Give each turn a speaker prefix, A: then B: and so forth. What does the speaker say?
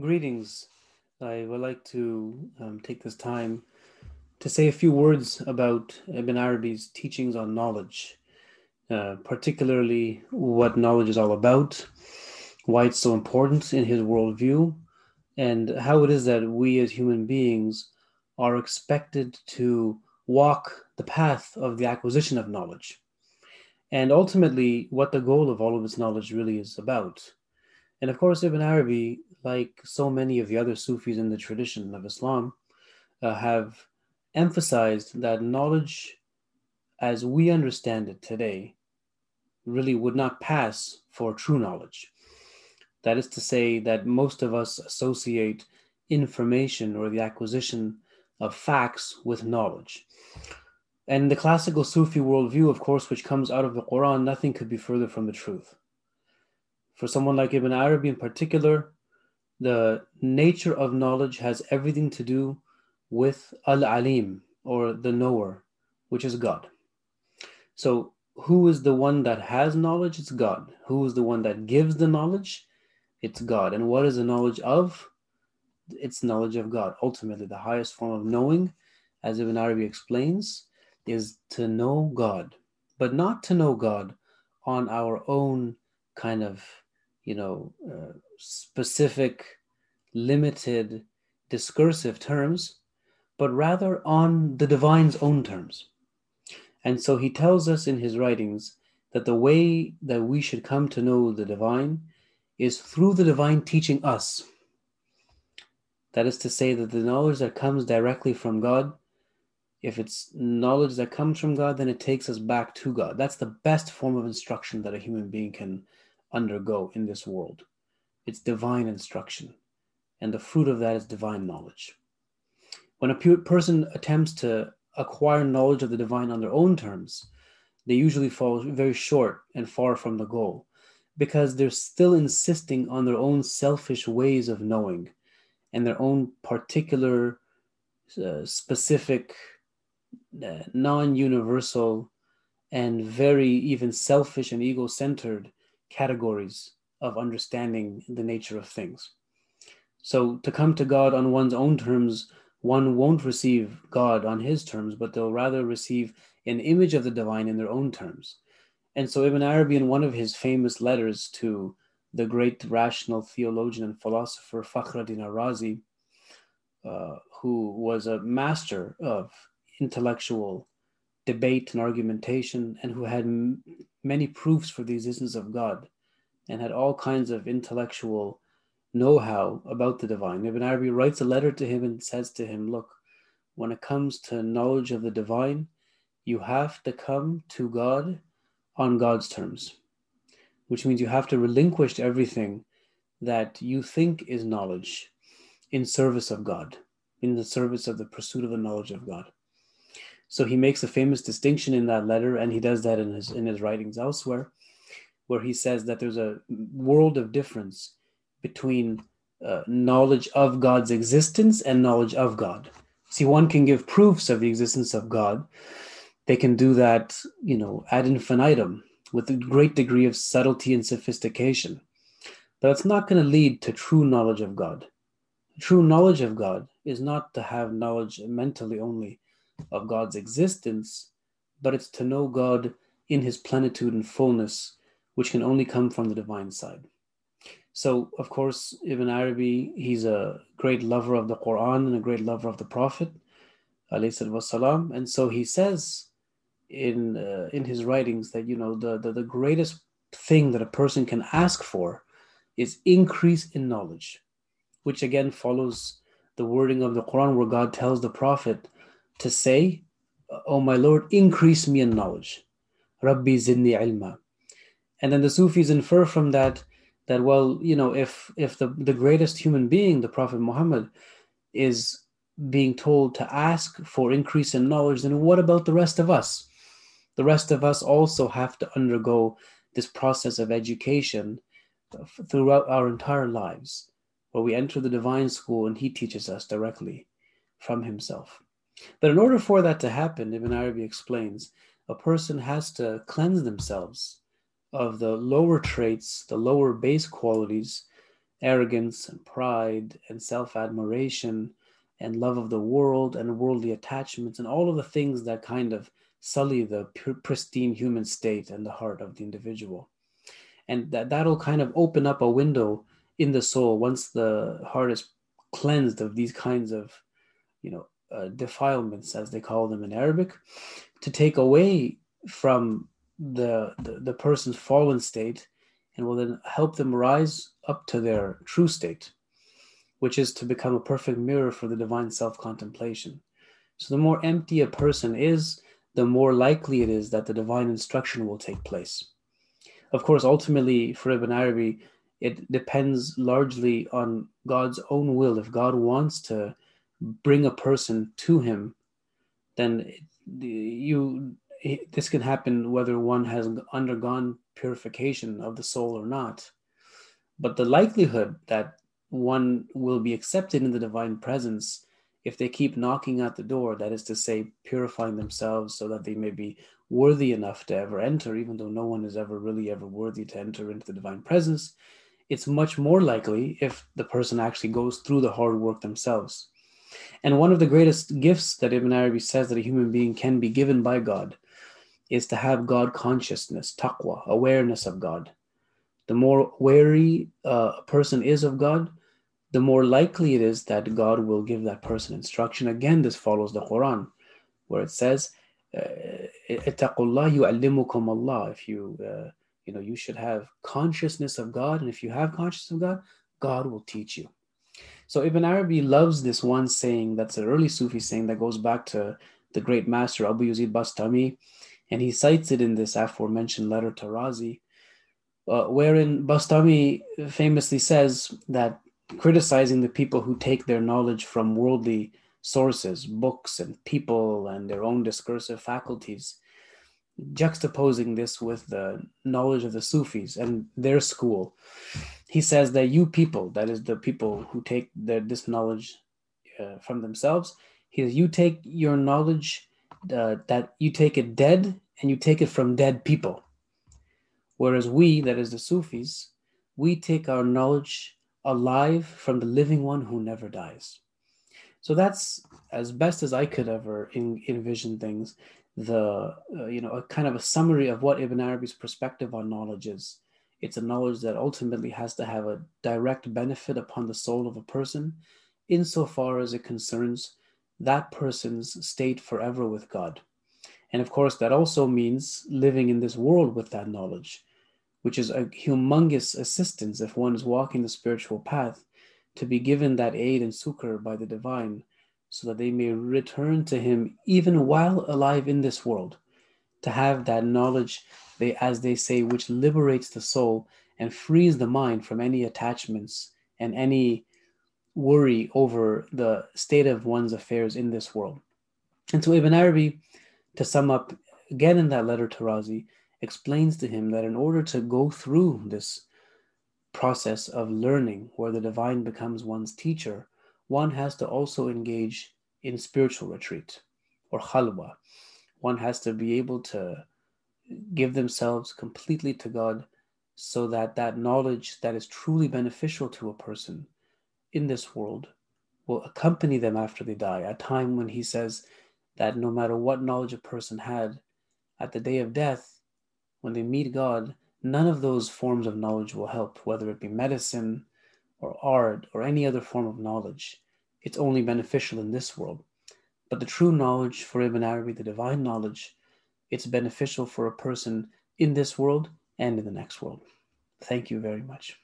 A: Greetings. I would like to um, take this time to say a few words about Ibn Arabi's teachings on knowledge, uh, particularly what knowledge is all about, why it's so important in his worldview, and how it is that we as human beings are expected to walk the path of the acquisition of knowledge, and ultimately what the goal of all of this knowledge really is about. And of course, Ibn Arabi like so many of the other Sufis in the tradition of Islam, uh, have emphasized that knowledge, as we understand it today, really would not pass for true knowledge. That is to say, that most of us associate information or the acquisition of facts with knowledge. And the classical Sufi worldview, of course, which comes out of the Quran, nothing could be further from the truth. For someone like Ibn Arabi in particular, the nature of knowledge has everything to do with Al Alim or the knower, which is God. So, who is the one that has knowledge? It's God. Who is the one that gives the knowledge? It's God. And what is the knowledge of? It's knowledge of God. Ultimately, the highest form of knowing, as Ibn Arabi explains, is to know God, but not to know God on our own kind of, you know, uh, specific, limited, discursive terms, but rather on the divine's own terms. And so he tells us in his writings that the way that we should come to know the divine is through the divine teaching us. That is to say, that the knowledge that comes directly from God, if it's knowledge that comes from God, then it takes us back to God. That's the best form of instruction that a human being can undergo in this world. It's divine instruction, and the fruit of that is divine knowledge. When a person attempts to acquire knowledge of the divine on their own terms, they usually fall very short and far from the goal because they're still insisting on their own selfish ways of knowing and their own particular, uh, specific, uh, non universal, and very even selfish and ego centered categories of understanding the nature of things. So to come to God on one's own terms, one won't receive God on his terms, but they'll rather receive an image of the divine in their own terms. And so Ibn Arabi, in one of his famous letters to the great rational theologian and philosopher Fakhruddin ar-Razi, uh, who was a master of intellectual debate and argumentation, and who had many proofs for the existence of God, and had all kinds of intellectual know-how about the divine. Ibn Arabi writes a letter to him and says to him, look, when it comes to knowledge of the divine, you have to come to God on God's terms, which means you have to relinquish everything that you think is knowledge in service of God, in the service of the pursuit of the knowledge of God. So he makes a famous distinction in that letter, and he does that in his in his writings elsewhere where he says that there's a world of difference between uh, knowledge of God's existence and knowledge of God. See, one can give proofs of the existence of God. They can do that, you know, ad infinitum with a great degree of subtlety and sophistication. But it's not going to lead to true knowledge of God. True knowledge of God is not to have knowledge mentally only of God's existence, but it's to know God in his plenitude and fullness which can only come from the divine side. So, of course, Ibn Arabi, he's a great lover of the Quran and a great lover of the Prophet, والسلام. and so he says in uh, in his writings that you know the, the the greatest thing that a person can ask for is increase in knowledge, which again follows the wording of the Quran, where God tells the Prophet to say, "Oh my Lord, increase me in knowledge." Rabbi zidni ilma and then the Sufis infer from that that well, you know, if if the the greatest human being, the Prophet Muhammad, is being told to ask for increase in knowledge, then what about the rest of us? The rest of us also have to undergo this process of education uh, throughout our entire lives, where we enter the divine school and he teaches us directly from himself. But in order for that to happen, Ibn Arabi explains, a person has to cleanse themselves of the lower traits, the lower base qualities arrogance and pride and self admiration and love of the world and worldly attachments and all of the things that kind of sully the pristine human state and the heart of the individual. And that, that'll kind of open up a window in the soul once the heart is cleansed of these kinds of, you know, uh, defilements, as they call them in Arabic, to take away from the, the, the person's fallen state and will then help them rise up to their true state, which is to become a perfect mirror for the divine self contemplation. So, the more empty a person is, the more likely it is that the divine instruction will take place. Of course, ultimately, for Ibn Arabi, it depends largely on God's own will. If God wants to bring a person to Him, then you this can happen whether one has undergone purification of the soul or not. But the likelihood that one will be accepted in the divine presence if they keep knocking at the door, that is to say, purifying themselves so that they may be worthy enough to ever enter, even though no one is ever really ever worthy to enter into the divine presence, it's much more likely if the person actually goes through the hard work themselves. And one of the greatest gifts that Ibn Arabi says that a human being can be given by God is to have God consciousness, taqwa, awareness of God. The more wary uh, a person is of God, the more likely it is that God will give that person instruction. Again, this follows the Quran, where it says, uh, Allah. If you, uh, you know, you should have consciousness of God, and if you have consciousness of God, God will teach you. So Ibn Arabi loves this one saying that's an early Sufi saying that goes back to the great master Abu Yazid Bastami, and he cites it in this aforementioned letter to Razi, uh, wherein Bastami famously says that criticizing the people who take their knowledge from worldly sources, books and people and their own discursive faculties, juxtaposing this with the knowledge of the Sufis and their school. He says that you people, that is the people who take this knowledge uh, from themselves, he says, you take your knowledge uh, that you take it dead and you take it from dead people. Whereas we, that is the Sufis, we take our knowledge alive from the living one who never dies. So that's as best as I could ever in, envision things. The uh, you know a kind of a summary of what Ibn Arabi's perspective on knowledge is. It's a knowledge that ultimately has to have a direct benefit upon the soul of a person, insofar as it concerns that person's state forever with God. And of course, that also means living in this world with that knowledge which is a humongous assistance if one is walking the spiritual path, to be given that aid and succor by the divine, so that they may return to him even while alive in this world, to have that knowledge, they, as they say, which liberates the soul and frees the mind from any attachments and any worry over the state of one's affairs in this world. And so Ibn Arabi, to sum up again in that letter to Razi, explains to him that in order to go through this process of learning where the divine becomes one's teacher, one has to also engage in spiritual retreat or khalwa. One has to be able to give themselves completely to God so that that knowledge that is truly beneficial to a person in this world will accompany them after they die. At a time when he says that no matter what knowledge a person had, at the day of death, when they meet God, none of those forms of knowledge will help, whether it be medicine or art or any other form of knowledge. It's only beneficial in this world. But the true knowledge for Ibn Arabi, the divine knowledge, it's beneficial for a person in this world and in the next world. Thank you very much.